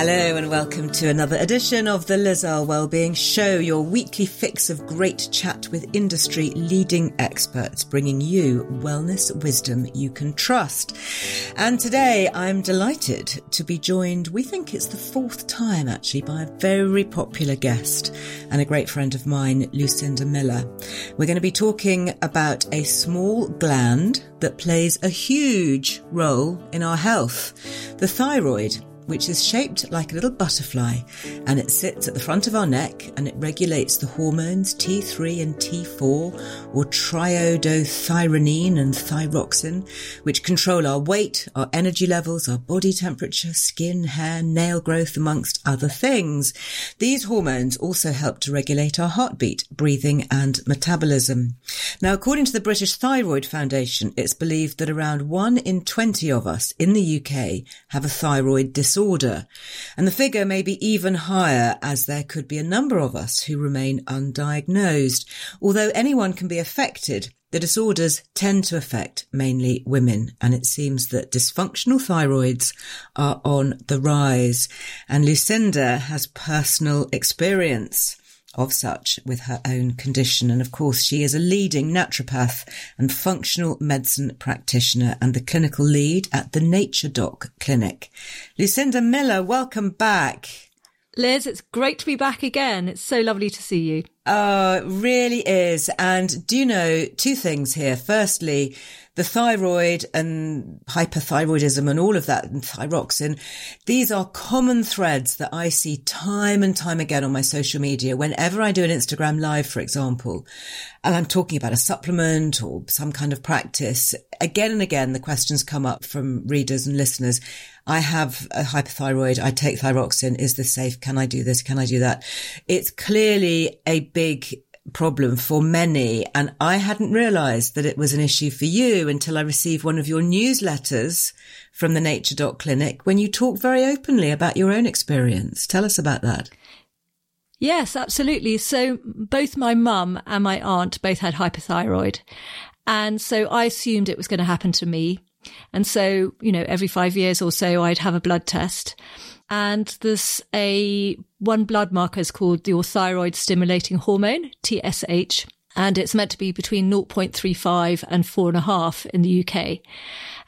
Hello and welcome to another edition of the Liz Earle Wellbeing Show, your weekly fix of great chat with industry leading experts, bringing you wellness wisdom you can trust. And today I'm delighted to be joined, we think it's the fourth time actually, by a very popular guest and a great friend of mine, Lucinda Miller. We're going to be talking about a small gland that plays a huge role in our health, the thyroid which is shaped like a little butterfly and it sits at the front of our neck and it regulates the hormones T3 and T4 or triiodothyronine and thyroxine, which control our weight, our energy levels, our body temperature, skin, hair, nail growth, amongst other things. These hormones also help to regulate our heartbeat, breathing and metabolism. Now, according to the British Thyroid Foundation, it's believed that around one in 20 of us in the UK have a thyroid disorder disorder. And the figure may be even higher as there could be a number of us who remain undiagnosed. Although anyone can be affected, the disorders tend to affect mainly women, and it seems that dysfunctional thyroids are on the rise. And Lucinda has personal experience of such with her own condition. And of course, she is a leading naturopath and functional medicine practitioner and the clinical lead at the Nature Doc Clinic. Lucinda Miller, welcome back. Liz, it's great to be back again. It's so lovely to see you. Oh, it really is. And do you know two things here? Firstly, the thyroid and hyperthyroidism and all of that and thyroxin. these are common threads that I see time and time again on my social media. Whenever I do an Instagram live, for example, and I'm talking about a supplement or some kind of practice, again and again, the questions come up from readers and listeners. I have a hyperthyroid. I take thyroxin. Is this safe? Can I do this? Can I do that? It's clearly a big problem for many. And I hadn't realized that it was an issue for you until I received one of your newsletters from the Nature Doc Clinic when you talk very openly about your own experience. Tell us about that. Yes, absolutely. So both my mum and my aunt both had hypothyroid. And so I assumed it was going to happen to me. And so, you know, every five years or so, I'd have a blood test and there's a one blood marker is called the thyroid stimulating hormone TSH, and it's meant to be between 0.35 and four and a half in the UK.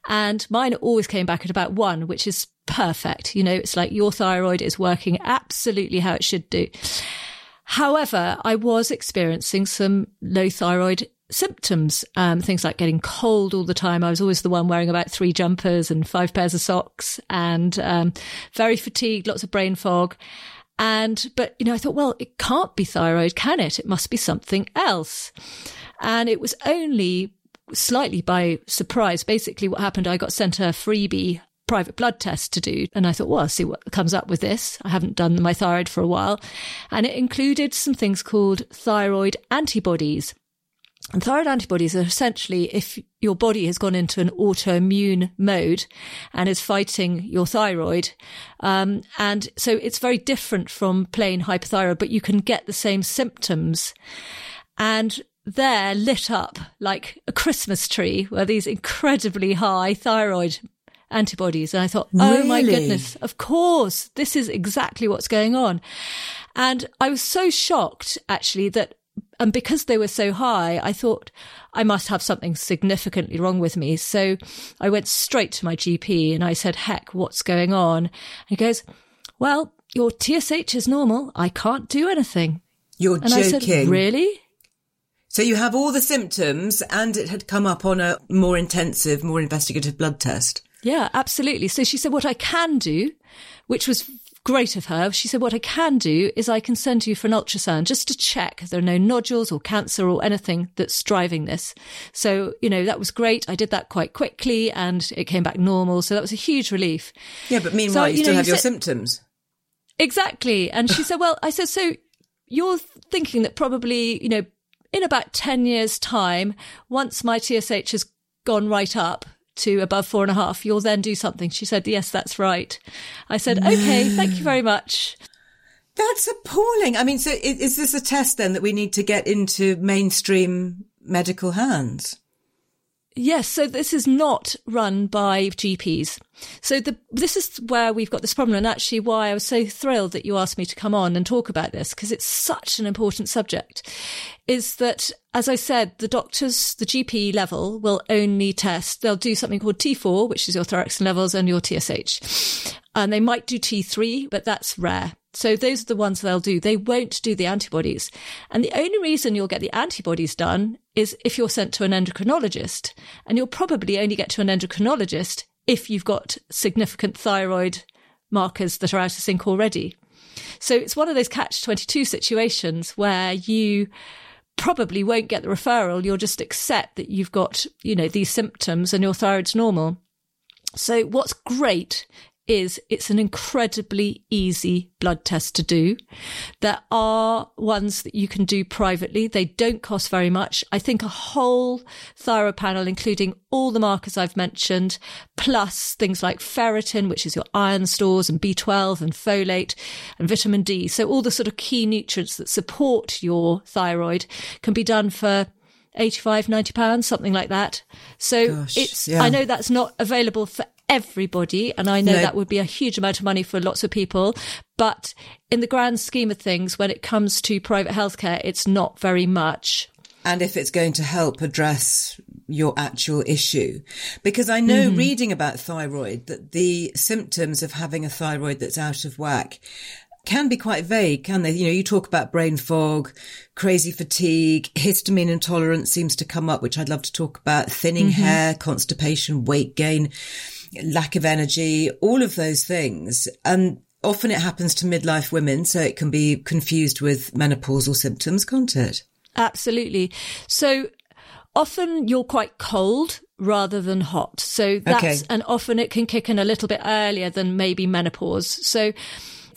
And mine always came back at about one, which is perfect. You know, it's like your thyroid is working absolutely how it should do. However, I was experiencing some low thyroid symptoms, um, things like getting cold all the time. I was always the one wearing about three jumpers and five pairs of socks and um, very fatigued, lots of brain fog. And, but, you know, I thought, well, it can't be thyroid, can it? It must be something else. And it was only slightly by surprise. Basically, what happened, I got sent a freebie private blood test to do. And I thought, well, I'll see what comes up with this. I haven't done my thyroid for a while. And it included some things called thyroid antibodies. And thyroid antibodies are essentially if your body has gone into an autoimmune mode and is fighting your thyroid. Um, and so it's very different from plain hypothyroid, but you can get the same symptoms. And they're lit up like a Christmas tree where these incredibly high thyroid antibodies. And I thought, oh really? my goodness, of course, this is exactly what's going on. And I was so shocked actually that and because they were so high, I thought I must have something significantly wrong with me. So I went straight to my GP and I said, heck, what's going on? And he goes, well, your TSH is normal. I can't do anything. You're and joking. I said, really? So you have all the symptoms and it had come up on a more intensive, more investigative blood test. Yeah, absolutely. So she said, what I can do, which was great of her. She said, what I can do is I can send you for an ultrasound just to check there are no nodules or cancer or anything that's driving this. So, you know, that was great. I did that quite quickly and it came back normal. So that was a huge relief. Yeah, but meanwhile, so, you, you, still have you your said, symptoms. Exactly. And she said, well, I said, so you're thinking that probably, you know, in about 10 years time, once my TSH has gone right up, to above four and a half, you'll then do something. She said, Yes, that's right. I said, Okay, thank you very much. That's appalling. I mean, so is this a test then that we need to get into mainstream medical hands? Yes, so this is not run by GPs. So the, this is where we've got this problem and actually why I was so thrilled that you asked me to come on and talk about this because it's such an important subject is that, as I said, the doctors, the GP level will only test, they'll do something called T4, which is your thyroxine levels and your TSH. And they might do T3, but that's rare. So those are the ones they'll do. They won't do the antibodies. And the only reason you'll get the antibodies done is if you're sent to an endocrinologist. And you'll probably only get to an endocrinologist if you've got significant thyroid markers that are out of sync already. So it's one of those catch 22 situations where you probably won't get the referral. You'll just accept that you've got, you know, these symptoms and your thyroid's normal. So what's great is it's an incredibly easy blood test to do. There are ones that you can do privately. They don't cost very much. I think a whole thyroid panel, including all the markers I've mentioned, plus things like ferritin, which is your iron stores and B12 and folate and vitamin D. So all the sort of key nutrients that support your thyroid can be done for 85, 90 pounds, something like that. So Gosh, it's, yeah. I know that's not available for everybody. And I know no. that would be a huge amount of money for lots of people. But in the grand scheme of things, when it comes to private healthcare, it's not very much. And if it's going to help address your actual issue. Because I know mm-hmm. reading about thyroid that the symptoms of having a thyroid that's out of whack can be quite vague, can they? You know, you talk about brain fog, crazy fatigue, histamine intolerance seems to come up, which I'd love to talk about, thinning mm-hmm. hair, constipation, weight gain lack of energy, all of those things. And often it happens to midlife women, so it can be confused with menopausal symptoms, can't it? Absolutely. So often you're quite cold rather than hot. So that's, okay. and often it can kick in a little bit earlier than maybe menopause. So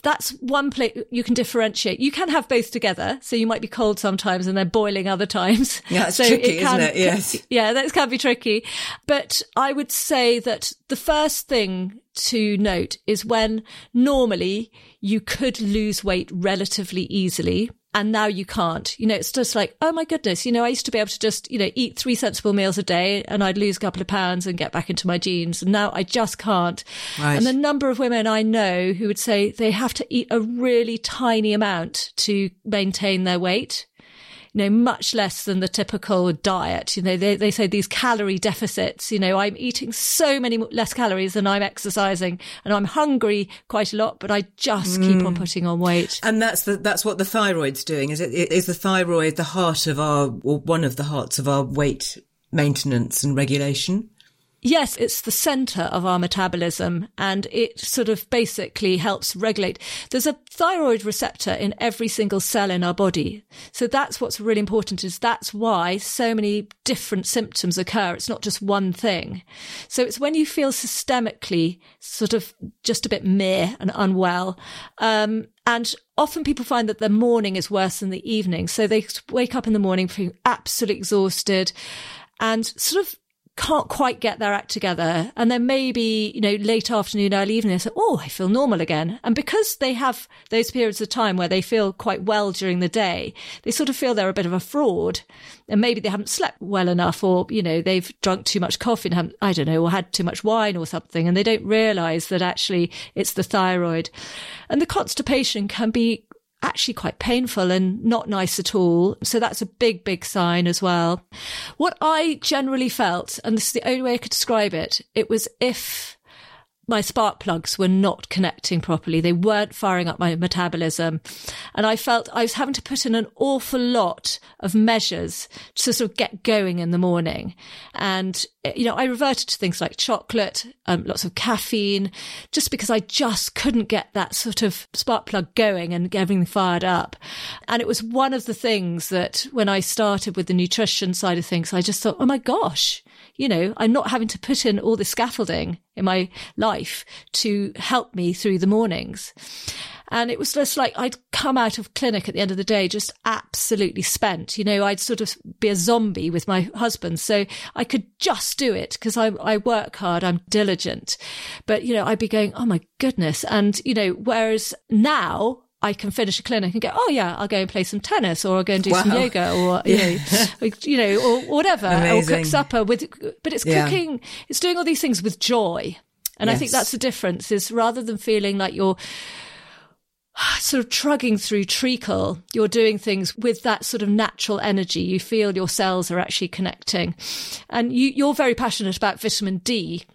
that's one place you can differentiate. You can have both together. So you might be cold sometimes and they're boiling other times. Yeah, it's so tricky, it can, isn't it? Yes. Yeah, that can be tricky. But I would say that the first thing to note is when normally you could lose weight relatively easily and now you can't. You know, it's just like, oh my goodness, you know, I used to be able to just, you know, eat three sensible meals a day and I'd lose a couple of pounds and get back into my jeans. And now I just can't. Right. And the number of women I know who would say they have to eat a really tiny amount to maintain their weight you know, much less than the typical diet. You know, they, they say these calorie deficits, you know, I'm eating so many less calories than I'm exercising and I'm hungry quite a lot, but I just mm. keep on mm. putting on weight. And that's the, that's what the thyroid's doing. Is it, is the thyroid the heart of our, or one of the hearts of our weight maintenance and regulation? Yes, it's the center of our metabolism and it sort of basically helps regulate. There's a thyroid receptor in every single cell in our body. So that's what's really important is that's why so many different symptoms occur. It's not just one thing. So it's when you feel systemically sort of just a bit meh and unwell. Um, and often people find that the morning is worse than the evening. So they wake up in the morning feeling absolutely exhausted and sort of can't quite get their act together. And then maybe, you know, late afternoon, early evening, they say, Oh, I feel normal again. And because they have those periods of time where they feel quite well during the day, they sort of feel they're a bit of a fraud. And maybe they haven't slept well enough or, you know, they've drunk too much coffee and I don't know, or had too much wine or something. And they don't realize that actually it's the thyroid. And the constipation can be actually quite painful and not nice at all. So that's a big, big sign as well. What I generally felt, and this is the only way I could describe it, it was if my spark plugs were not connecting properly. They weren't firing up my metabolism. And I felt I was having to put in an awful lot of measures to sort of get going in the morning. And, you know, I reverted to things like chocolate, um, lots of caffeine, just because I just couldn't get that sort of spark plug going and getting fired up. And it was one of the things that when I started with the nutrition side of things, I just thought, oh my gosh, you know, I'm not having to put in all the scaffolding in my life to help me through the mornings. And it was just like I'd come out of clinic at the end of the day just absolutely spent. You know, I'd sort of be a zombie with my husband. So I could just do it because I, I work hard, I'm diligent. But, you know, I'd be going, oh my goodness. And, you know, whereas now I can finish a clinic and go, oh yeah, I'll go and play some tennis or I'll go and do wow. some yoga or, you yeah. know, you know, or whatever, Amazing. or cook supper with, but it's cooking, yeah. it's doing all these things with joy. And yes. I think that's the difference is rather than feeling like you're sort of trugging through treacle, you're doing things with that sort of natural energy. You feel your cells are actually connecting and you, you're very passionate about vitamin D.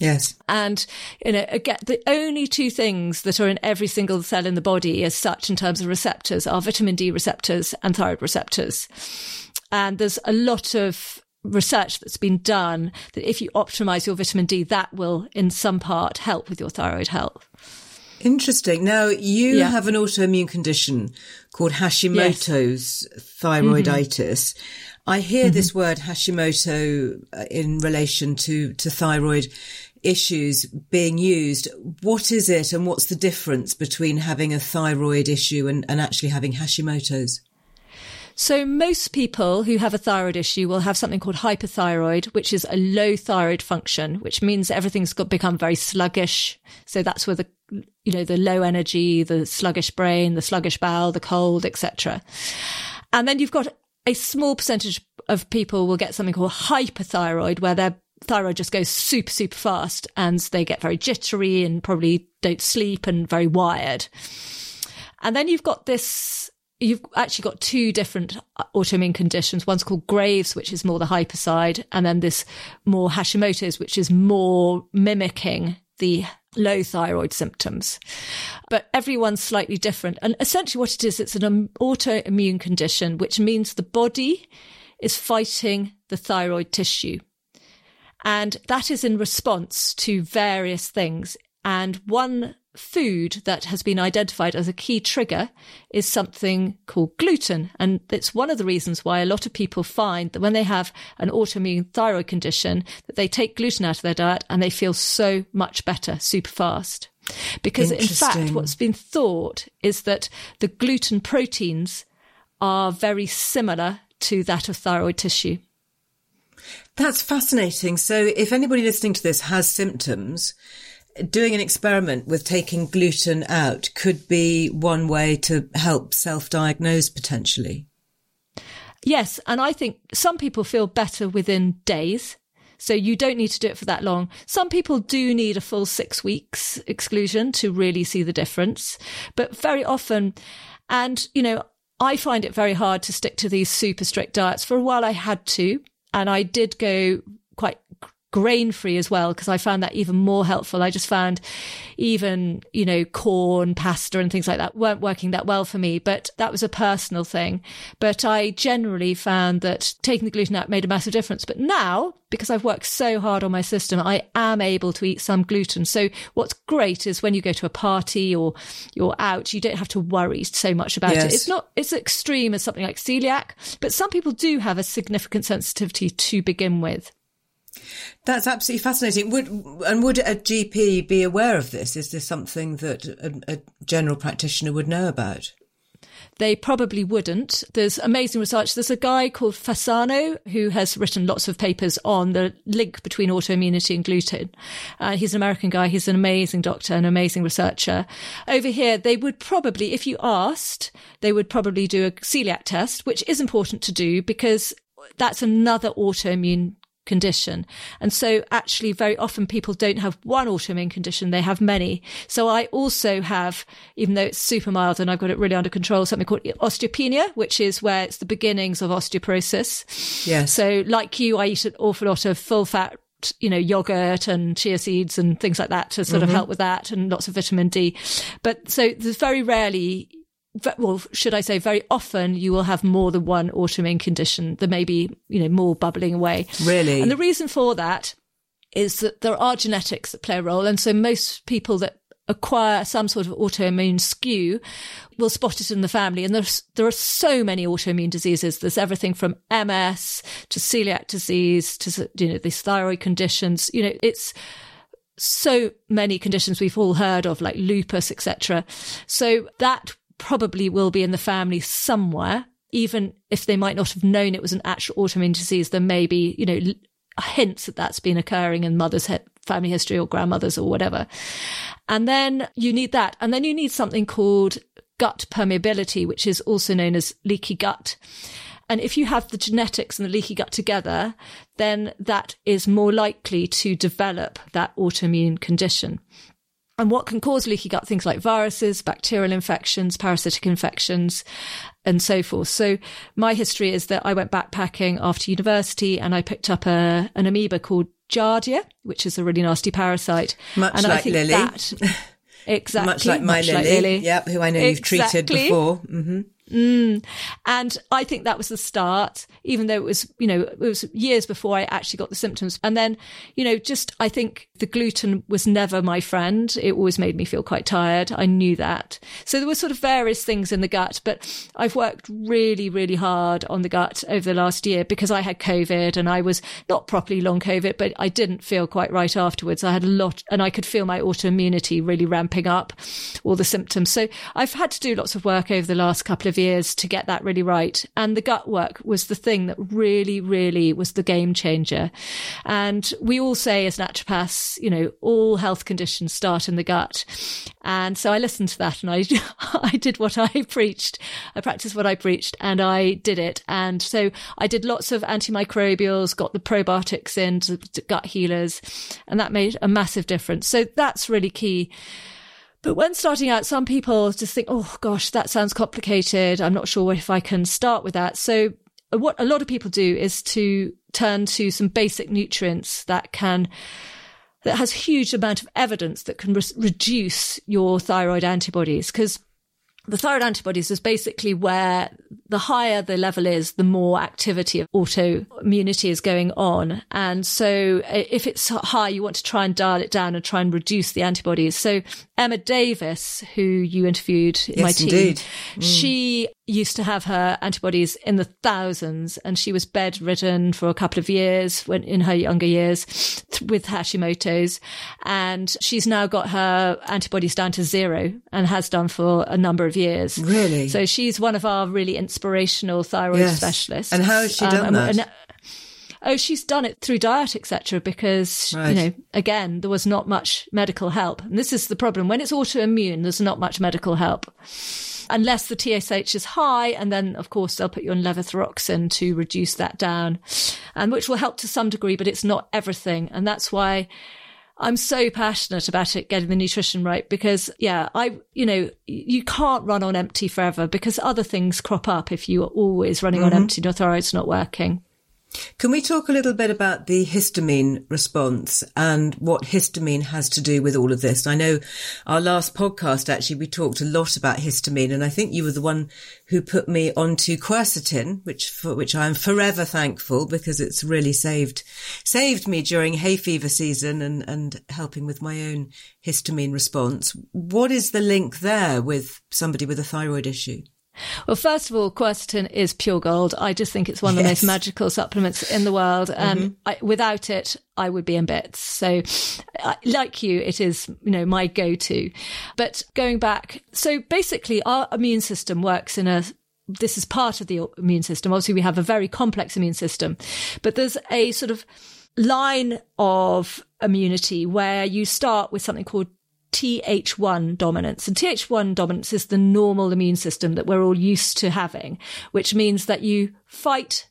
Yes. And, you know, again, the only two things that are in every single cell in the body as such in terms of receptors are vitamin D receptors and thyroid receptors. And there's a lot of research that's been done that if you optimize your vitamin D, that will in some part help with your thyroid health. Interesting. Now, you yeah. have an autoimmune condition called Hashimoto's yes. thyroiditis. Mm-hmm. I hear mm-hmm. this word Hashimoto uh, in relation to, to thyroid issues being used. What is it and what's the difference between having a thyroid issue and, and actually having Hashimoto's? So most people who have a thyroid issue will have something called hypothyroid, which is a low thyroid function, which means everything's got become very sluggish. So that's where the you know the low energy, the sluggish brain, the sluggish bowel, the cold, etc. And then you've got a small percentage of people will get something called hyperthyroid, where their thyroid just goes super, super fast and they get very jittery and probably don't sleep and very wired. And then you've got this, you've actually got two different uh, autoimmune conditions. One's called Graves, which is more the hyper side, and then this more Hashimoto's, which is more mimicking the low thyroid symptoms. But everyone's slightly different. And essentially what it is, it's an um, autoimmune condition, which means the body is fighting the thyroid tissue. And that is in response to various things. And one food that has been identified as a key trigger is something called gluten. And it's one of the reasons why a lot of people find that when they have an autoimmune thyroid condition, that they take gluten out of their diet and they feel so much better super fast. Because in fact, what's been thought is that the gluten proteins are very similar to that of thyroid tissue. That's fascinating. So if anybody listening to this has symptoms, doing an experiment with taking gluten out could be one way to help self-diagnose potentially. Yes, and I think some people feel better within days. So you don't need to do it for that long. Some people do need a full six weeks exclusion to really see the difference. But very often, and you know, I find it very hard to stick to these super strict diets. For a while I had to, and I did go quite grain free as well because I found that even more helpful. I just found even, you know, corn, pasta and things like that weren't working that well for me, but that was a personal thing. But I generally found that taking the gluten out made a massive difference. But now, because I've worked so hard on my system, I am able to eat some gluten. So what's great is when you go to a party or you're out, you don't have to worry so much about yes. it. It's not, it's extreme as something like celiac, but some people do have a significant sensitivity to begin with. That's absolutely fascinating. Would and would a GP be aware of this? Is this something that a, a general practitioner would know about? they probably wouldn't. There's amazing research. There's a guy called Fasano who has written lots of papers on the link between autoimmunity and gluten. Uh, he's an American guy. He's an amazing doctor, an amazing researcher. Over here, they would probably, if you asked, they would probably do a celiac test, which is important to do because that's another autoimmune condition. And so actually very often people don't have one autoimmune condition, they have many. So I also have, even though it's super mild and I've got it really under control, something called osteopenia, which is where it's the beginnings of osteoporosis. Yes. So like you, I eat an awful lot of full fat you know, yogurt and chia seeds and things like that to sort mm-hmm. of help with that and lots of vitamin D. But so there's very rarely well, should I say, very often you will have more than one autoimmune condition. There may be, you know, more bubbling away. Really? And the reason for that is that there are genetics that play a role. And so most people that acquire some sort of autoimmune skew will spot it in the family. And there's, there are so many autoimmune diseases. There's everything from MS to celiac disease to, you know, these thyroid conditions. You know, it's, so many conditions we've all heard of, like lupus, etc. So that probably will be in the family somewhere, even if they might not have known it was an actual autoimmune disease. There may be, you know, hints that that's been occurring in mother's family history or grandmother's or whatever. And then you need that. And then you need something called gut permeability, which is also known as leaky gut. And if you have the genetics and the leaky gut together, then that is more likely to develop that autoimmune condition. And what can cause leaky gut? Things like viruses, bacterial infections, parasitic infections, and so forth. So my history is that I went backpacking after university and I picked up a, an amoeba called Giardia, which is a really nasty parasite. Much and like Lily. That, exactly. Much like my much Lily. Like Lily. Yep, who I know you've treated before. Mm-hmm. Mm. And I think that was the start, even though it was, you know, it was years before I actually got the symptoms. And then, you know, just I think the gluten was never my friend. It always made me feel quite tired. I knew that. So there were sort of various things in the gut, but I've worked really, really hard on the gut over the last year because I had COVID and I was not properly long COVID, but I didn't feel quite right afterwards. I had a lot and I could feel my autoimmunity really ramping up all the symptoms. So I've had to do lots of work over the last couple of years to get that really right. And the gut work was the thing that really, really was the game changer. And we all say as naturopaths, you know, all health conditions start in the gut. And so I listened to that and I, I did what I preached. I practiced what I preached and I did it. And so I did lots of antimicrobials, got the probiotics in, gut healers, and that made a massive difference. So that's really key. But when starting out, some people just think, oh gosh, that sounds complicated. I'm not sure if I can start with that. So uh, what a lot of people do is to turn to some basic nutrients that can that has huge amount of evidence that can re- reduce your thyroid antibodies because the thyroid antibodies is basically where the higher the level is, the more activity of autoimmunity is going on. And so if it's high, you want to try and dial it down and try and reduce the antibodies. So Emma Davis, who you interviewed in yes, my team, indeed. Mm. she used to have her antibodies in the thousands and she was bedridden for a couple of years when in her younger years with Hashimoto's and she's now got her antibodies down to zero and has done for a number of years. Really? So she's one of our really inspirational thyroid yes. specialists. And how has she done um, that? And, oh, she's done it through diet, etc. Because right. you know, again, there was not much medical help, and this is the problem. When it's autoimmune, there's not much medical help unless the TSH is high. And then, of course, they'll put you on levothyroxine to reduce that down, and which will help to some degree, but it's not everything. And that's why I'm so passionate about it, getting the nutrition right, because yeah, I, you know, you can't run on empty forever because other things crop up if you are always running mm-hmm. on empty and your thyroid's not working. Can we talk a little bit about the histamine response and what histamine has to do with all of this? I know our last podcast, actually, we talked a lot about histamine and I think you were the one who put me onto quercetin, which, for which I'm forever thankful because it's really saved, saved me during hay fever season and, and helping with my own histamine response. What is the link there with somebody with a thyroid issue? Well, first of all, quercetin is pure gold. I just think it's one of the yes. most magical supplements in the world. And mm-hmm. I, without it, I would be in bits. So, like you, it is, you know, my go to. But going back, so basically, our immune system works in a this is part of the immune system. Obviously, we have a very complex immune system, but there's a sort of line of immunity where you start with something called Th1 dominance. And Th1 dominance is the normal immune system that we're all used to having, which means that you fight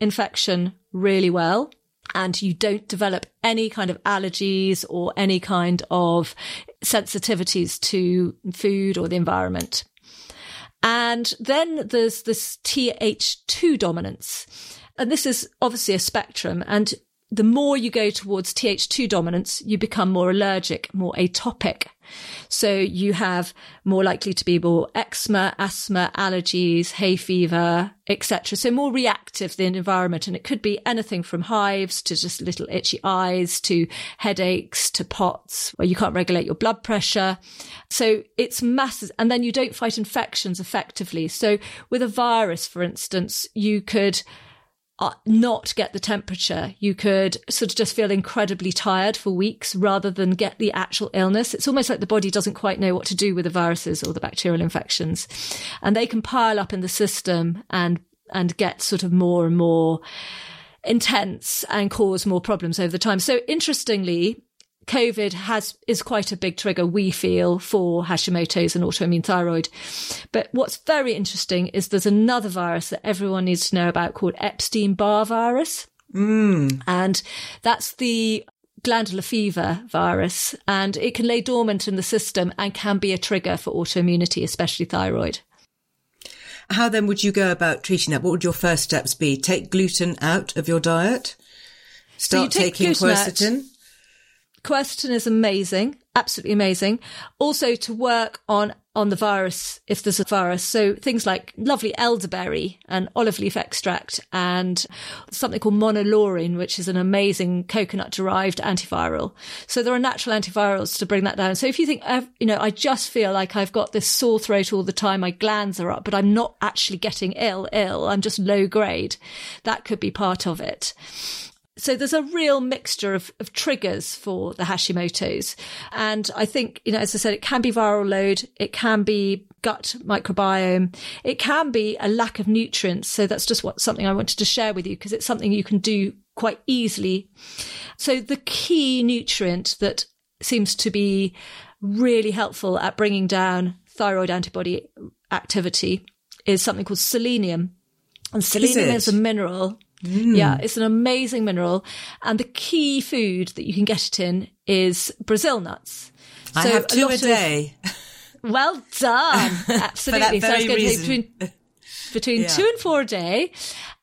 infection really well and you don't develop any kind of allergies or any kind of sensitivities to food or the environment. And then there's this Th2 dominance. And this is obviously a spectrum and the more you go towards Th2 dominance, you become more allergic, more atopic. So you have more likely to be more eczema, asthma, allergies, hay fever, etc. So more reactive the environment. And it could be anything from hives to just little itchy eyes to headaches to POTS where you can't regulate your blood pressure. So it's masses. And then you don't fight infections effectively. So with a virus, for instance, you could Uh, not get the temperature. You could sort of just feel incredibly tired for weeks rather than get the actual illness. It's almost like the body doesn't quite know what to do with the viruses or the bacterial infections. And they can pile up in the system and, and get sort of more and more intense and cause more problems over the time. So interestingly, COVID has is quite a big trigger we feel for Hashimoto's and autoimmune thyroid. But what's very interesting is there's another virus that everyone needs to know about called Epstein-Barr virus. Mm. And that's the glandular fever virus and it can lay dormant in the system and can be a trigger for autoimmunity, especially thyroid. How then would you go about treating that? What would your first steps be? Take gluten out of your diet? Start so you taking quercetin? Out. Quercetin is amazing, absolutely amazing. Also to work on on the virus if there's a virus. So things like lovely elderberry and olive leaf extract and something called monolaurin, which is an amazing coconut derived antiviral. So there are natural antivirals to bring that down. So if you think, you know, I just feel like I've got this sore throat all the time, my glands are up, but I'm not actually getting ill, ill. I'm just low grade. That could be part of it so there's a real mixture of, of triggers for the Hashimoto's. And I think, you know, as I said, it can be viral load. It can be gut microbiome. It can be a lack of nutrients. So that's just what something I wanted to share with you because it's something you can do quite easily. So the key nutrient that seems to be really helpful at bringing down thyroid antibody activity is something called selenium. And selenium is, is a mineral Mm. Yeah, it's an amazing mineral. And the key food that you can get it in is Brazil nuts. So I have two a, a day. Of, well done. Absolutely. so it's going to take between, between yeah. two and four a day.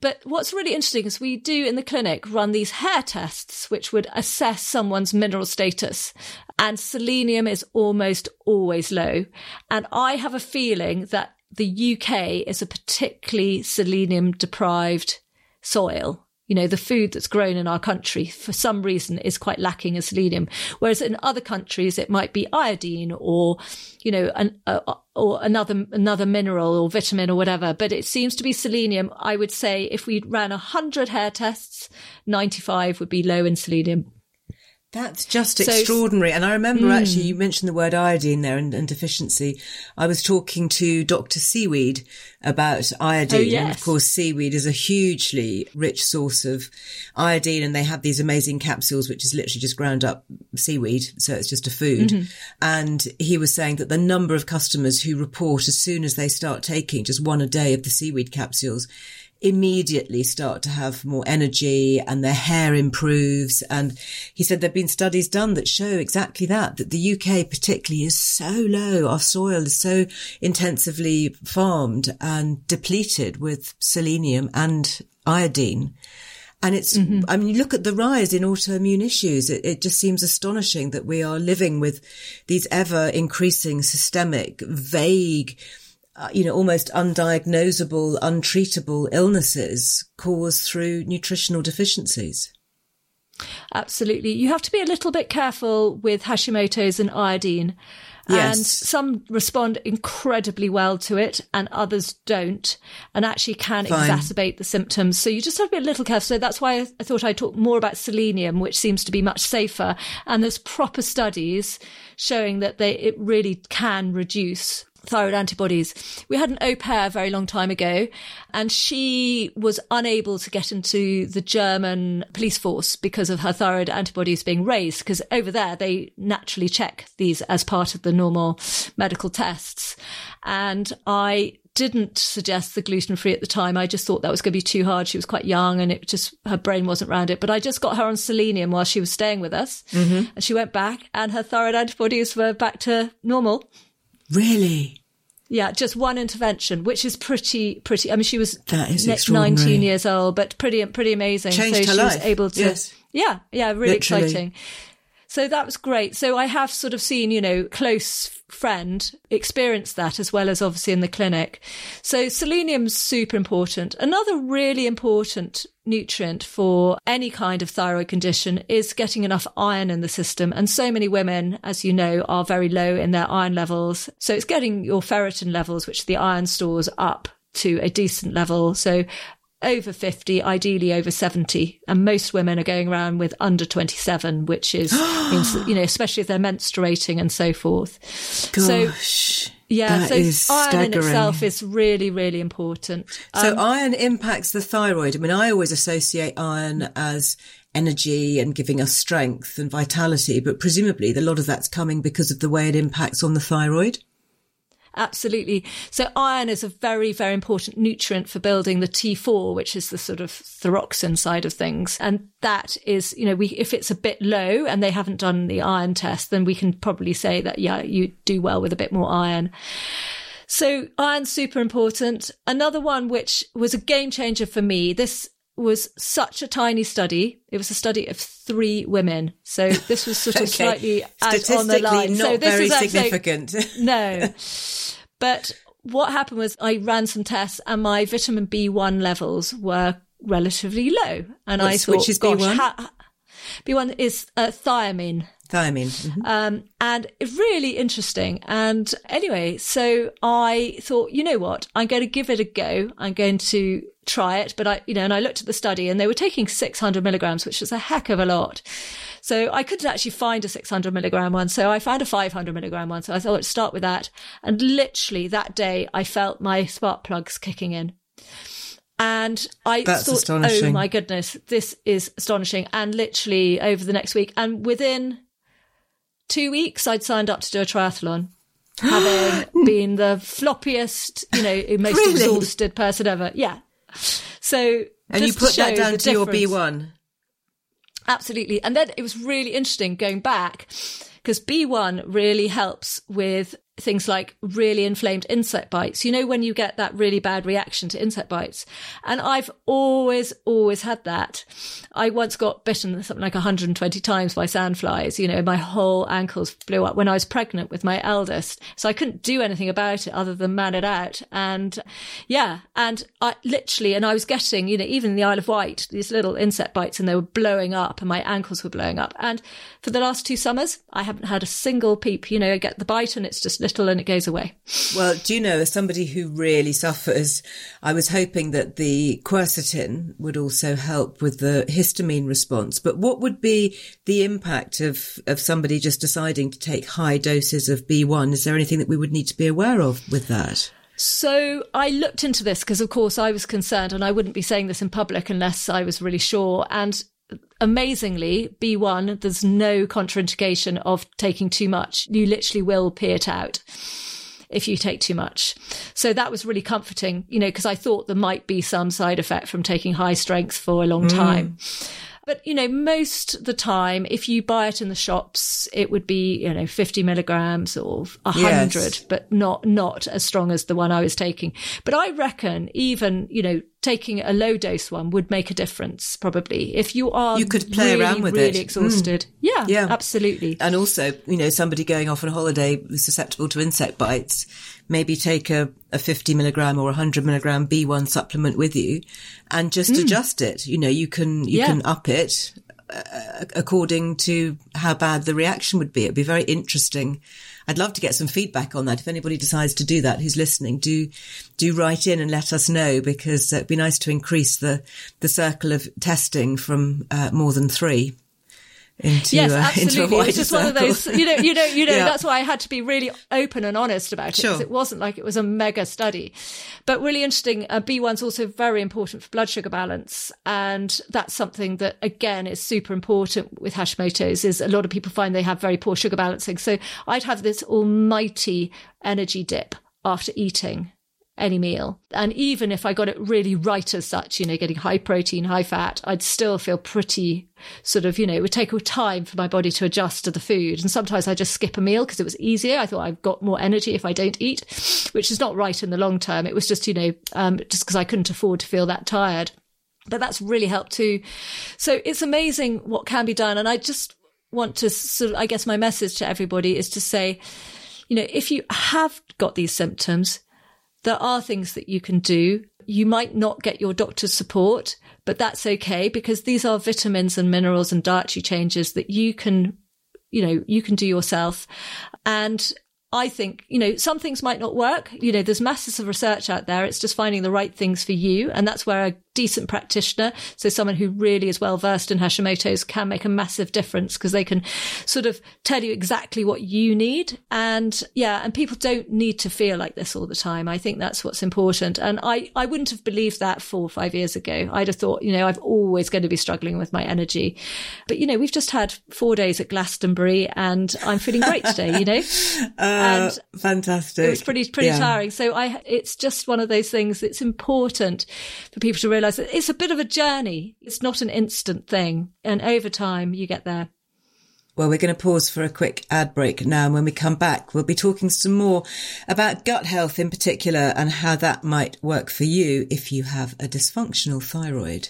But what's really interesting is we do in the clinic run these hair tests, which would assess someone's mineral status. And selenium is almost always low. And I have a feeling that the UK is a particularly selenium deprived soil. You know, the food that's grown in our country for some reason is quite lacking in selenium. Whereas in other countries, it might be iodine or, you know, an, uh, or another, another mineral or vitamin or whatever. But it seems to be selenium. I would say if we ran a hundred hair tests, 95 would be low in selenium. That's just so, extraordinary. And I remember mm. actually you mentioned the word iodine there and, and, deficiency. I was talking to Dr. Seaweed about iodine. Oh, yes. And of course, seaweed is a hugely rich source of iodine and they have these amazing capsules, which is literally just ground up seaweed. So it's just a food. Mm-hmm. And he was saying that the number of customers who report as soon as they start taking just one a day of the seaweed capsules immediately start to have more energy and their hair improves. And he said there've been studies done that show exactly that, that the UK particularly is so low. Our soil is so intensively farmed and depleted with selenium and iodine. And it's, mm-hmm. I mean, you look at the rise in autoimmune issues. It, it, just seems astonishing that we are living with these ever increasing systemic, vague, uh, you know, almost undiagnosable, untreatable illnesses caused through nutritional deficiencies. Absolutely. You have to be a little bit careful with Hashimoto's and iodine. Yes. And some respond incredibly well to it and others don't and actually can Fine. exacerbate the symptoms. So you just have to be a little careful. So that's why I thought I'd talk more about selenium, which seems to be much safer. And there's proper studies showing that they, it really can reduce thyroid antibodies. We had an au pair a very long time ago, and she was unable to get into the German police force because of her thyroid antibodies being raised. Because over there, they naturally check these as part of the normal medical tests. And I didn't suggest the gluten free at the time. I just thought that was going to be too hard. She was quite young and it just, her brain wasn't around it. But I just got her on selenium while she was staying with us. Mm-hmm. And she went back and her thyroid antibodies were back to normal. Really? Yeah, just one intervention, which is pretty, pretty. I mean, she was that is 19 years old, but pretty, pretty amazing. Changed so her she life. was able to, yes. Yeah, yeah, really Literally. exciting. So that was great. So I have sort of seen, you know, close friend experience that as well as obviously in the clinic. So selenium's super important. Another really important nutrient for any kind of thyroid condition is getting enough iron in the system. And so many women, as you know, are very low in their iron levels. So it's getting your ferritin levels, which the iron stores up to a decent level. So over 50, ideally over 70. And most women are going around with under 27, which is, you know, especially if they're menstruating and so forth. So, Gosh. yeah, that so iron in staggering. itself is really, really important. So Um, iron impacts the thyroid. I mean, I always associate iron as energy and giving us strength and vitality, but presumably a lot of that's coming because of the way it impacts on the thyroid. Absolutely. So iron is a very, very important nutrient for building the T4, which is the sort of thyroxine side of things. And that is, you know, we, if it's a bit low and they haven't done the iron test, then we can probably say that, yeah, you do well with a bit more iron. So iron's super important. Another one which was a game changer for me. This was such a tiny study. It was a study of three women. So this was sort of Okay. slightly out on the Statistically line. so not this very actually- significant. no. But what happened was I ran some tests and my vitamin B1 levels were relatively low. And I thought, which is B1? ha- B1 is uh, thiamine. Thiamine. Mhm. Um, and it's really interesting. And anyway, so I thought, you know what? I'm going to give it a go. I'm going to try it. But I, you know, and I looked at the study and they were taking 600 milligrams, which is a heck of a lot. So I couldn't actually find a 600 milligram one. So I found a 500 milligram one. So I thought I'd start with that. And literally that day I felt my spark plugs kicking in. And I That's thought, oh my goodness, this is astonishing. And literally over the next week and within two weeks, I'd signed up to do a triathlon, having been the floppiest, you know, most Really? exhausted person ever. Yeah. So, And you put that down to your. B1. Absolutely. And then it was really interesting going back because B1 really helps with things like really inflamed insect bites. You know, when you get that really bad reaction to insect bites. And I've always, always had that. I once got bitten something like 120 times by sandflies. You know, my whole ankles blew up when I was pregnant with my eldest. So I couldn't do anything about it other than man it out. And yeah, and I literally, and I was getting, you know, even in the Isle of Wight, these little insect bites and they were blowing up and my ankles were blowing up. And for the last two summers, I haven't had a single peep. You know, I get the bite and it's just little and it goes away. Well, do you know, as somebody who really suffers, I was hoping that the quercetin would also help with the histamine response. But what would be the impact of, of somebody just deciding to take high doses of B1? Is there anything that we would need to be aware of with that? So I looked into this because, of course, I was concerned and I wouldn't be saying this in public unless I was really sure. And amazingly, B1, there's no contraindication of taking too much. You literally will pee it out if you take too much. So that was really comforting, you know, because I thought there might be some side effect from taking high strength for a long mm. time. But, you know, most the time, if you buy it in the shops, it would be, you know, 50 milligrams or 100, Yes. but not, not as strong as the one I was taking. But I reckon even, you know, taking a low dose one would make a difference probably if you are You could play really, around with really it. Mm. exhausted. Yeah, Yeah. absolutely. And also, you know, somebody going off on holiday susceptible to insect bites, maybe take a, a 50 milligram or a 100 milligram B1 supplement with you and just adjust it. You know, you can, you Yeah. can up it uh, according to how bad the reaction would be. It'd be very interesting. I'd love to get some feedback on that. If anybody decides to do that, who's listening, do, do write in and let us know because it'd be nice to increase the, the circle of testing from uh, more than three into, Yes, uh, into a absolutely. wider It's just one of those, you know, you know, you know, Yeah. that's why I had to be really open and honest about it because it wasn't like it was a mega study. But really interesting, uh, B1's also very important for blood sugar balance. And that's something that again is super important with Hashimoto's is a lot of people find they have very poor sugar balancing. So I'd have this almighty energy dip after eating any meal. And even if I got it really right as such, you know, getting high protein, high fat, I'd still feel pretty sort of, you know, it would take a time for my body to adjust to the food. And sometimes I just skip a meal because it was easier. I thought I've got more energy if I don't eat, which is not right in the long term. It was just, you know, um, just because I couldn't afford to feel that tired. But that's really helped too. So it's amazing what can be done. And I just want to sort of, I guess my message to everybody is to say, you know, if you have got these symptoms, there are things that you can do. You might not get your doctor's support, but that's okay because these are vitamins and minerals and dietary changes that you can, you know, you can do yourself. And I think, you know, some things might not work. You know, there's masses of research out there. It's just finding the right things for you. And that's where a decent practitioner, so someone who really is well versed in Hashimoto's can make a massive difference because they can sort of tell you exactly what you need. And yeah, and people don't need to feel like this all the time. I think that's what's important. And I, I wouldn't have believed that four or five years ago. I'd have thought, you know, I'm always going to be struggling with my energy. But, you know, we've just had four days at Glastonbury and I'm feeling great today, you know? Uh, and fantastic. It was pretty, pretty yeah. tiring. So I, it's just one of those things. It's important for people to realize that it's a bit of a journey. It's not an instant thing. And over time you get there. Well, we're going to pause for a quick ad break now. And when we come back, we'll be talking some more about gut health in particular and how that might work for you if you have a dysfunctional thyroid.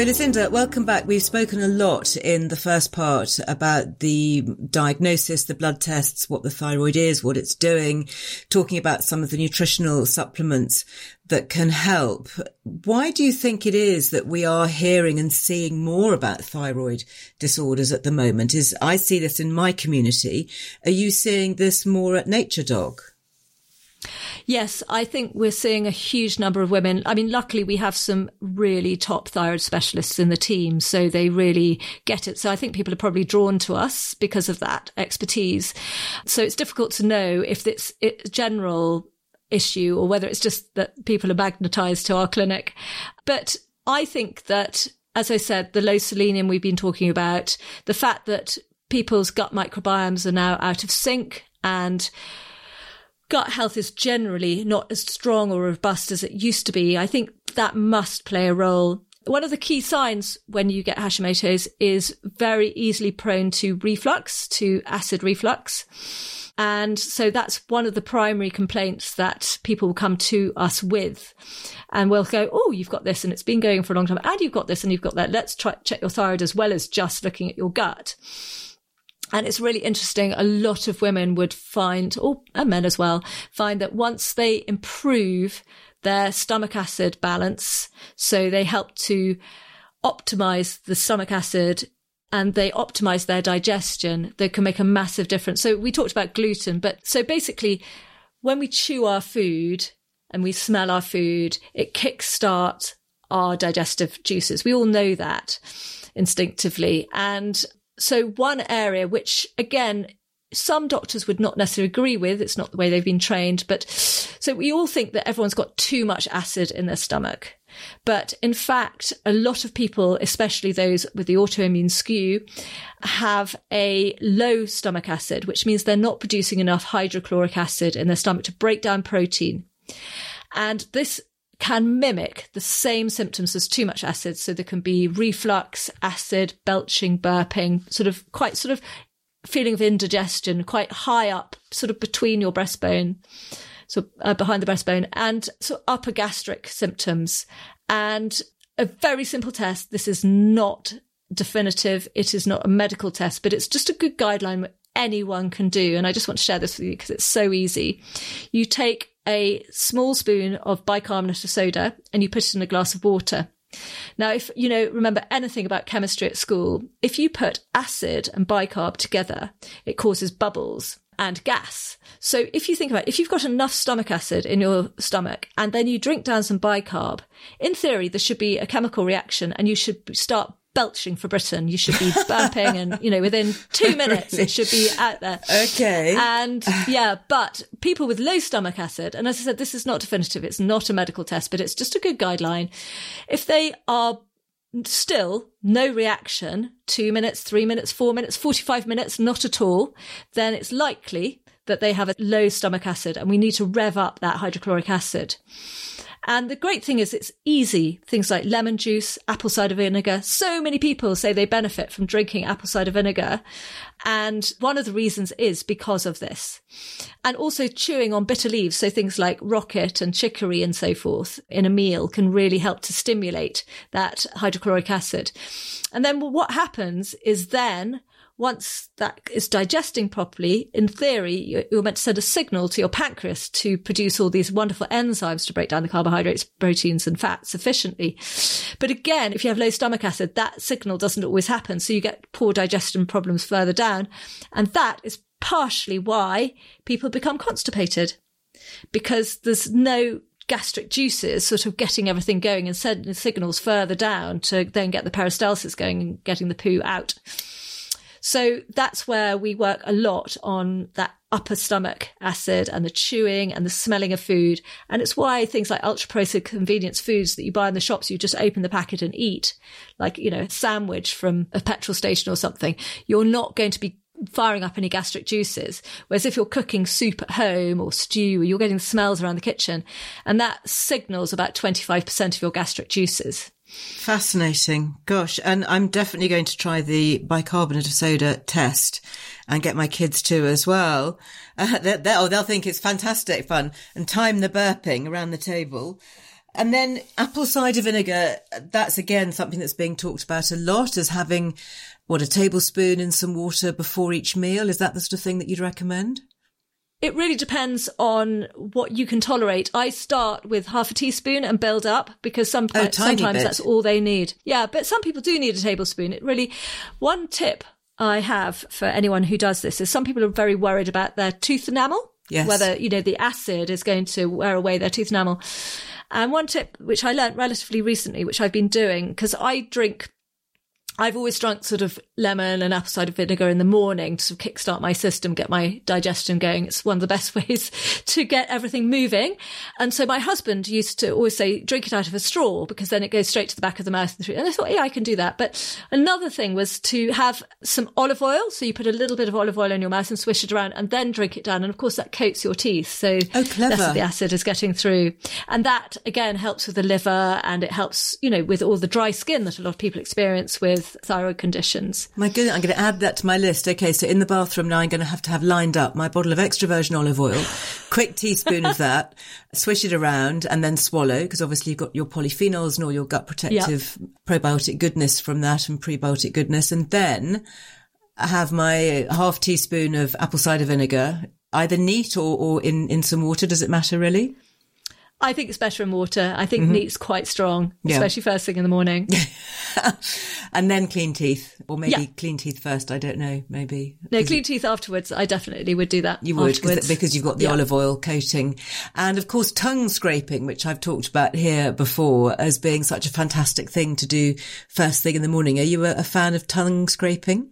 So, Lucinda, welcome back. We've spoken a lot in the first part about the diagnosis, the blood tests, what the thyroid is, what it's doing, talking about some of the nutritional supplements that can help. Why do you think it is that we are hearing and seeing more about thyroid disorders at the moment? Is I see this in my community. Are you seeing this more at Nature Doc? Yes, I think we're seeing a huge number of women. I mean, luckily we have some really top thyroid specialists in the team, so they really get it. So I think people are probably drawn to us because of that expertise. So it's difficult to know if it's a general issue or whether it's just that people are magnetized to our clinic. But I think that, as I said, the low selenium we've been talking about, the fact that people's gut microbiomes are now out of sync and gut health is generally not as strong or robust as it used to be, I think that must play a role. One of the key signs when you get Hashimoto's is very easily prone to reflux, to acid reflux. And so that's one of the primary complaints that people will come to us with. And we'll go, Oh, you've got this and it's been going for a long time. And you've got this and you've got that. Let's try check your thyroid as well as just looking at your gut. And it's really interesting. A lot of women would find, or and men as well, find that once they improve their stomach acid balance, so they help to optimize the stomach acid and they optimize their digestion, they can make a massive difference. So we talked about gluten, but so basically when we chew our food and we smell our food, it kickstarts our digestive juices. We all know that instinctively. And so one area which again, some doctors would not necessarily agree with. It's not the way they've been trained, but so we all think that everyone's got too much acid in their stomach. But in fact, a lot of people, especially those with the autoimmune skew, have a low stomach acid, which means they're not producing enough hydrochloric acid in their stomach to break down protein. And this can mimic the same symptoms as too much acid. So there can be reflux, acid, belching, burping, sort of quite sort of feeling of indigestion, quite high up, sort of between your breastbone so uh, behind the breastbone, and so upper gastric symptoms. And a very simple test. This is not definitive. It is not a medical test, but it's just a good guideline anyone can do. And I just want to share this with you because it's so easy. You take a small spoon of bicarbonate of soda and you put it in a glass of water. Now, if you know, remember anything about chemistry at school, if you put acid and bicarb together, it causes bubbles and gas. So if you think about it, if you've got enough stomach acid in your stomach and then you drink down some bicarb, in theory, there should be a chemical reaction and you should start belching for Britain. You should be burping and, you know, within two minutes it should be out there. Okay. And yeah, but people with low stomach acid, and as I said, this is not definitive. It's not a medical test, but it's just a good guideline. If they are still no reaction, two minutes, three minutes, four minutes, 45 minutes, not at all, then it's likely that they have a low stomach acid and we need to rev up that hydrochloric acid. And the great thing is it's easy. Things like lemon juice, apple cider vinegar. So many people say they benefit from drinking apple cider vinegar. And one of the reasons is because of this. And also chewing on bitter leaves. So things like rocket and chicory and so forth in a meal can really help to stimulate that hydrochloric acid. And then what happens is then once that is digesting properly, in theory, you're meant to send a signal to your pancreas to produce all these wonderful enzymes to break down the carbohydrates, proteins and fats efficiently. But again, if you have low stomach acid, that signal doesn't always happen. So you get poor digestion problems further down. And that is partially why people become constipated because there's no gastric juices sort of getting everything going and sending signals further down to then get the peristalsis going and getting the poo out. So that's where we work a lot on that upper stomach acid and the chewing and the smelling of food. And it's why things like ultra processed convenience foods that you buy in the shops, you just open the packet and eat, like, you know, a sandwich from a petrol station or something. You're not going to be firing up any gastric juices. Whereas if you're cooking soup at home or stew, you're getting smells around the kitchen and that signals about 25% of your gastric juices. Fascinating. Gosh. And I'm definitely going to try the bicarbonate of soda test and get my kids to as well. Uh, they they'll, oh, they'll think it's fantastic fun and time the burping around the table. And then apple cider vinegar, that's again something that's being talked about a lot as having what a tablespoon in some water before each meal. Is that the sort of thing that you'd recommend? It really depends on what you can tolerate. I start with half a teaspoon and build up because some, oh, sometimes bit. that's all they need. Yeah, but some people do need a tablespoon. It really, one tip I have for anyone who does this is some people are very worried about their tooth enamel. Yes. Whether, you know, the acid is going to wear away their tooth enamel. And one tip, which I learned relatively recently, which I've been doing, because I drink I've always drunk sort of lemon and apple cider vinegar in the morning to sort of kickstart my system, get my digestion going. It's one of the best ways to get everything moving. And so my husband used to always say, drink it out of a straw because then it goes straight to the back of the mouth. And I thought, yeah, I can do that. But another thing was to have some olive oil. So you put a little bit of olive oil in your mouth and swish it around and then drink it down. And of course that coats your teeth. So oh, less of the acid is getting through. And that again helps with the liver and it helps, you know, with all the dry skin that a lot of people experience with thyroid conditions. My goodness, I'm going to add that to my list. Okay, so in the bathroom now, I'm going to have to have lined up my bottle of extra virgin olive oil, quick teaspoon of that, swish it around, and then swallow because obviously you've got your polyphenols and all your gut protective yep. probiotic goodness from that and prebiotic goodness, and then have my half teaspoon of apple cider vinegar, either neat or, or in, in some water. Does it matter really? I think it's better in water. I think mm-hmm. neat's quite strong, yeah. especially first thing in the morning. and then clean teeth, or maybe yeah. clean teeth first. I don't know. Maybe no clean teeth afterwards. I definitely would do that. You would because you've got the yeah. olive oil coating, and of course tongue scraping, which I've talked about here before as being such a fantastic thing to do first thing in the morning. Are you a, a fan of tongue scraping?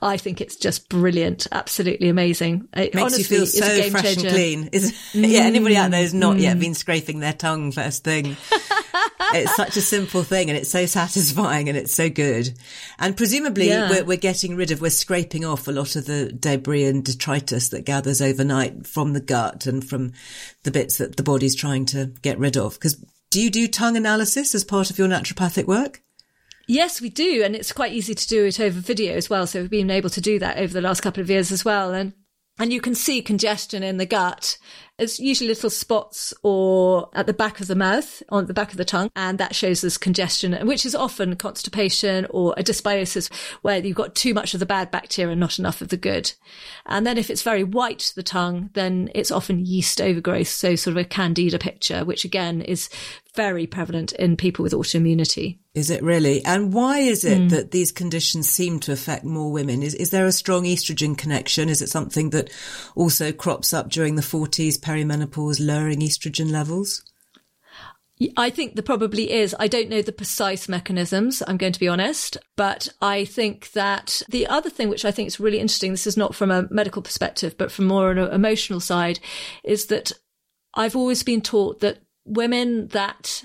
I think it's just brilliant, absolutely amazing. It makes honestly, you feel so fresh changer. and clean. Is, mm. yeah, anybody out there who's not mm. yet been scraping their tongue first thing. it's such a simple thing and it's so satisfying and it's so good. And presumably yeah. we're, we're getting rid of, we're scraping off a lot of the debris and detritus that gathers overnight from the gut and from the bits that the body's trying to get rid of. Because do you do tongue analysis as part of your naturopathic work? Yes, we do. And it's quite easy to do it over video as well. So we've been able to do that over the last couple of years as well. And and you can see congestion in the gut. It's usually little spots or at the back of the mouth, on the back of the tongue, and that shows us congestion, which is often constipation or a dysbiosis where you've got too much of the bad bacteria and not enough of the good. And then if it's very white, the tongue, then it's often yeast overgrowth, so sort of a candida picture, which again is very prevalent in people with autoimmunity. Is it really? And why is it mm. that these conditions seem to affect more women? Is, is there a strong estrogen connection? Is it something that also crops up during the 40s, perimenopause, lowering estrogen levels? I think there probably is. I don't know the precise mechanisms, I'm going to be honest, but I think that the other thing which I think is really interesting, this is not from a medical perspective, but from more an emotional side, is that I've always been taught that women that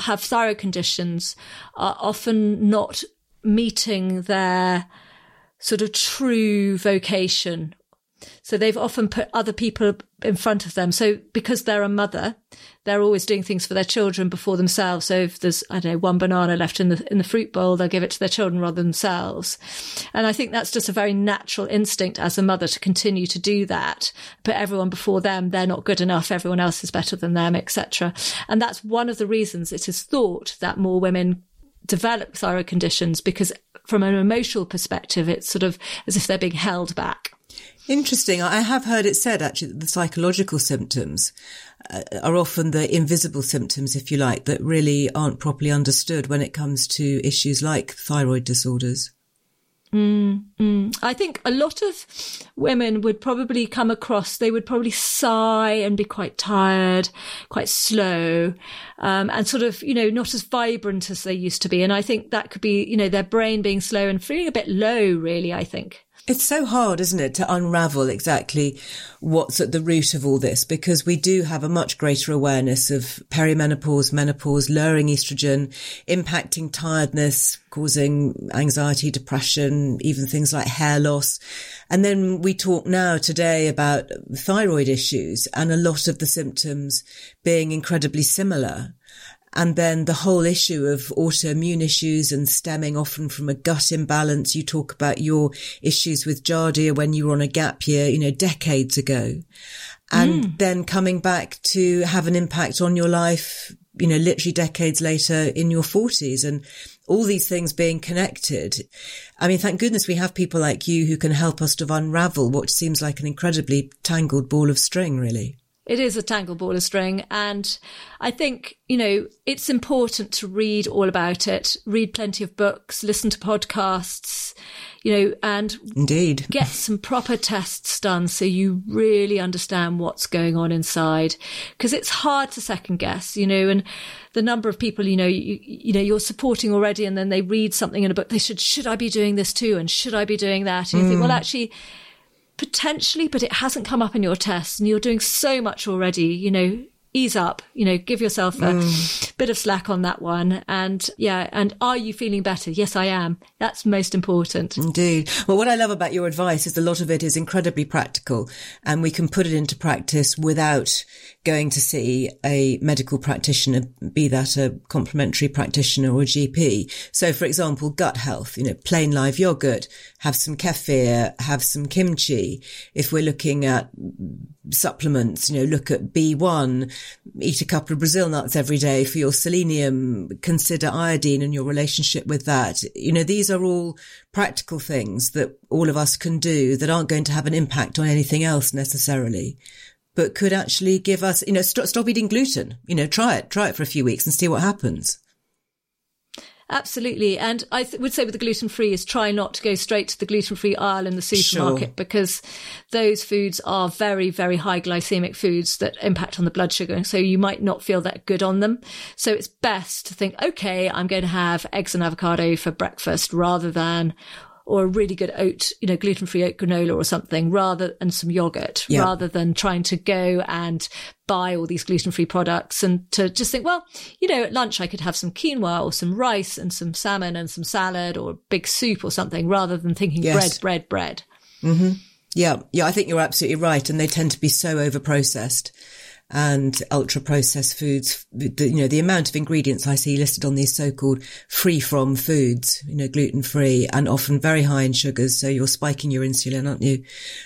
have thyroid conditions are often not meeting their sort of true vocation so they've often put other people in front of them. So because they're a mother, they're always doing things for their children before themselves. So if there's, I don't know, one banana left in the, in the fruit bowl, they'll give it to their children rather than themselves. And I think that's just a very natural instinct as a mother to continue to do that. Put everyone before them. They're not good enough. Everyone else is better than them, etc. And that's one of the reasons it is thought that more women develop thyroid conditions because from an emotional perspective, it's sort of as if they're being held back. Interesting. I have heard it said actually that the psychological symptoms uh, are often the invisible symptoms, if you like, that really aren't properly understood when it comes to issues like thyroid disorders. Mm, mm. I think a lot of women would probably come across, they would probably sigh and be quite tired, quite slow, um, and sort of, you know, not as vibrant as they used to be. And I think that could be, you know, their brain being slow and feeling a bit low, really, I think. It's so hard, isn't it, to unravel exactly what's at the root of all this because we do have a much greater awareness of perimenopause, menopause, lowering estrogen, impacting tiredness, causing anxiety, depression, even things like hair loss. And then we talk now today about thyroid issues and a lot of the symptoms being incredibly similar. And then the whole issue of autoimmune issues and stemming often from a gut imbalance. You talk about your issues with Giardia when you were on a gap year, you know, decades ago. And mm. then coming back to have an impact on your life, you know, literally decades later in your forties and all these things being connected. I mean, thank goodness we have people like you who can help us to unravel what seems like an incredibly tangled ball of string, really. It is a tangle ball of string. And I think, you know, it's important to read all about it, read plenty of books, listen to podcasts, you know, and indeed get some proper tests done so you really understand what's going on inside. Cause it's hard to second guess, you know, and the number of people, you know, you, you know, you're supporting already and then they read something in a book. They should, should I be doing this too? And should I be doing that? And you mm. think, well, actually, potentially, but it hasn't come up in your test and you're doing so much already, you know, ease up, you know, give yourself a mm. bit of slack on that one. And yeah, and are you feeling better? Yes, I am. That's most important. Indeed. Well, what I love about your advice is a lot of it is incredibly practical and we can put it into practice without going to see a medical practitioner, be that a complementary practitioner or a GP. So for example, gut health, you know, plain live yogurt, have some kefir, have some kimchi. If we're looking at supplements, you know, look at B1, eat a couple of Brazil nuts every day for your selenium, consider iodine and your relationship with that. You know, these are all practical things that all of us can do that aren't going to have an impact on anything else necessarily, but could actually give us, you know, st- stop eating gluten. You know, try it, try it for a few weeks and see what happens. Absolutely. And I th- would say with the gluten free is try not to go straight to the gluten free aisle in the supermarket Sure. because those foods are very, very high glycemic foods that impact on the blood sugar. So you might not feel that good on them. So it's best to think, okay, I'm going to have eggs and avocado for breakfast rather than or a really good oat, you know, gluten-free oat granola or something rather, and some yogurt Yeah. rather than trying to go and buy all these gluten-free products and to just think, well, you know, at lunch I could have some quinoa or some rice and some salmon and some salad or a big soup or something rather than thinking Yes. bread, bread, bread. Mm-hmm. Yeah. Yeah. I think you're absolutely right. And they tend to be so over processed and ultra processed foods. The, you know, the amount of ingredients I see listed on these so-called free from foods, you know, gluten free and often very high in sugars. So you're spiking your insulin, aren't you?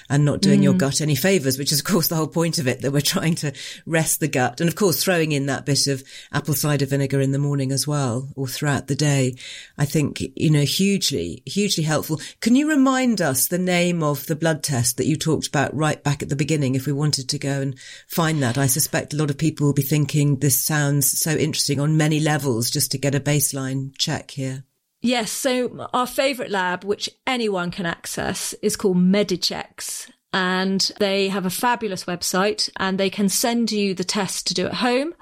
And not doing your mm. gut any favors, which is of course the whole point of it, that we're trying to rest the gut. And of course, throwing in that bit of apple cider vinegar in the morning as well or throughout the day. I think, you know, hugely, hugely helpful. Can you remind us the name of the blood test that you talked about right back at the beginning if we wanted to go and find that? I suspect a lot of people will be thinking this sounds so interesting on many levels just to get a baseline check here. Yes. So our favorite lab, which anyone can access, is called Medichecks. And they have a fabulous website and they can send you the test to do at home,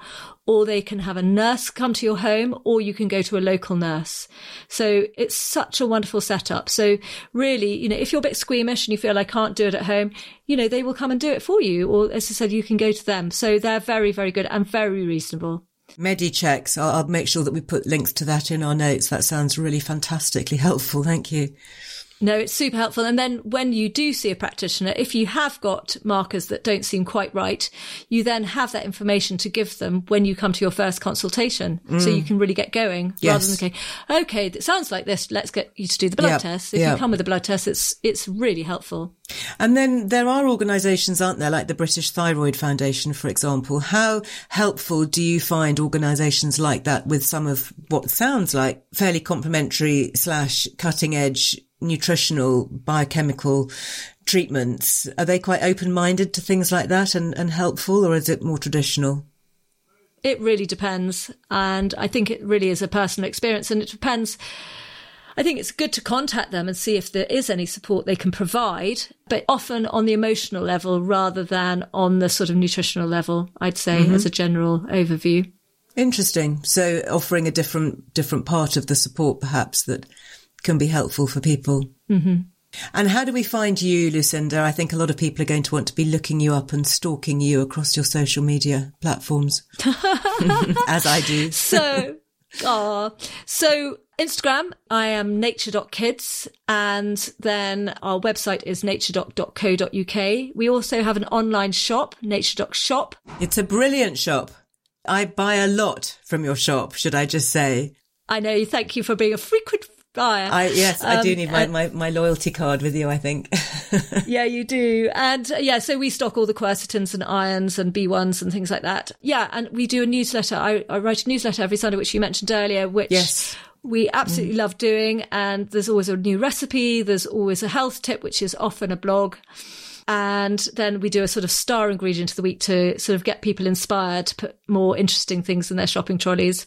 or they can have a nurse come to your home, or you can go to a local nurse. So it's such a wonderful setup. So really, you know, if you're a bit squeamish and you feel I can't do it at home, you know, they will come and do it for you. Or as I said, you can go to them. So they're very, very good and very reasonable. Medichecks. I'll, I'll make sure that we put links to that in our notes. That sounds really fantastically helpful. Thank you. No, it's super helpful. And then when you do see a practitioner, if you have got markers that don't seem quite right, you then have that information to give them when you come to your first consultation. So mm. you can really get going rather than okay, okay, it sounds like this. Let's get you to do the blood Yeah, test. If yeah. you come with a blood test, it's, it's really helpful. And then there are organisations, aren't there, like the British Thyroid Foundation, for example. How helpful do you find organisations like that with some of what sounds like fairly complementary slash cutting edge nutritional biochemical treatments? Are they quite open minded to things like that and, and helpful, or is it more traditional? It really depends. And I think it really is a personal experience and it depends. I think it's good to contact them and see if there is any support they can provide, but often on the emotional level rather than on the sort of nutritional level, I'd say, mm-hmm. as a general overview. Interesting. So offering a different different part of the support, perhaps that can be helpful for people. Mm-hmm. And how do we find you, Lucinda? I think a lot of people are going to want to be looking you up and stalking you across your social media platforms, as I do. So, ah, so Instagram, I am nature.kids and then our website is naturedoc.co.uk. We also have an online shop, nature.shop. It's a brilliant shop. I buy a lot from your shop, should I just say? I know, thank you for being a frequent buyer. I yes, I do Um, need my, my, my loyalty card with you, I think. yeah, you do. And uh, yeah, so we stock all the quercetins and irons and B1s and things like that. Yeah, and we do a newsletter. I, I write a newsletter every Sunday, which you mentioned earlier, which Yes. we absolutely love doing. And there's always a new recipe. There's always a health tip, which is often a blog. And then we do a sort of star ingredient of the week to sort of get people inspired to put more interesting things in their shopping trolleys.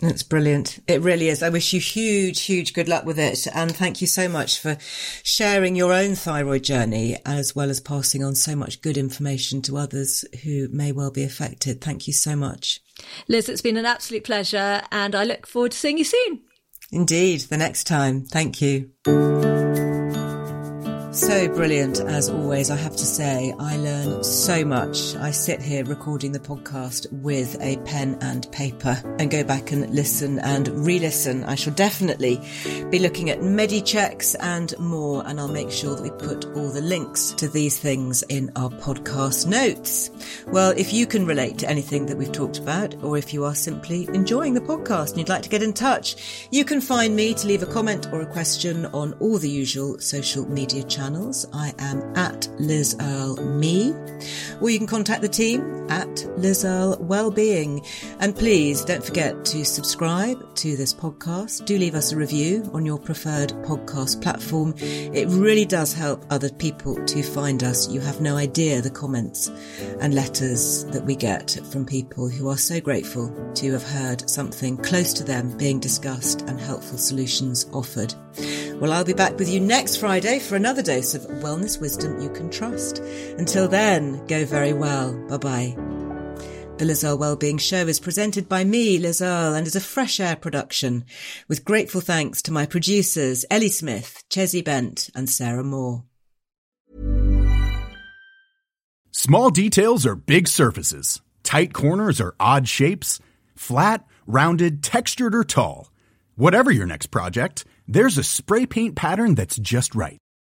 That's brilliant. It really is. I wish you huge, huge good luck with it. And thank you so much for sharing your own thyroid journey as well as passing on so much good information to others who may well be affected. Thank you so much. Liz, it's been an absolute pleasure. And I look forward to seeing you soon. Indeed, the next time. Thank you. So brilliant as always, I have to say. I learn so much. I sit here recording the podcast with a pen and paper and go back and listen and re-listen. I shall definitely be looking at Medichecks and more, and I'll make sure that we put all the links to these things in our podcast notes. Well, if you can relate to anything that we've talked about, or if you are simply enjoying the podcast and you'd like to get in touch, you can find me to leave a comment or a question on all the usual social media channels channels. I am at Liz Earle Me, or you can contact the team at Liz Earle Wellbeing. And please don't forget to subscribe to this podcast. Do leave us a review on your preferred podcast platform. It really does help other people to find us. You have no idea the comments and letters that we get from people who are so grateful to have heard something close to them being discussed and helpful solutions offered. Well, I'll be back with you next Friday for another dose of wellness wisdom you can trust. Until then, go very well. Bye bye. The Liz Earle Wellbeing Show is presented by me, Liz Earle, and is a fresh air production, with grateful thanks to my producers, Ellie Smith, Chesy Bent, and Sarah Moore. Small details are big surfaces. Tight corners are odd shapes. Flat, rounded, textured, or tall. Whatever your next project, there's a spray paint pattern that's just right.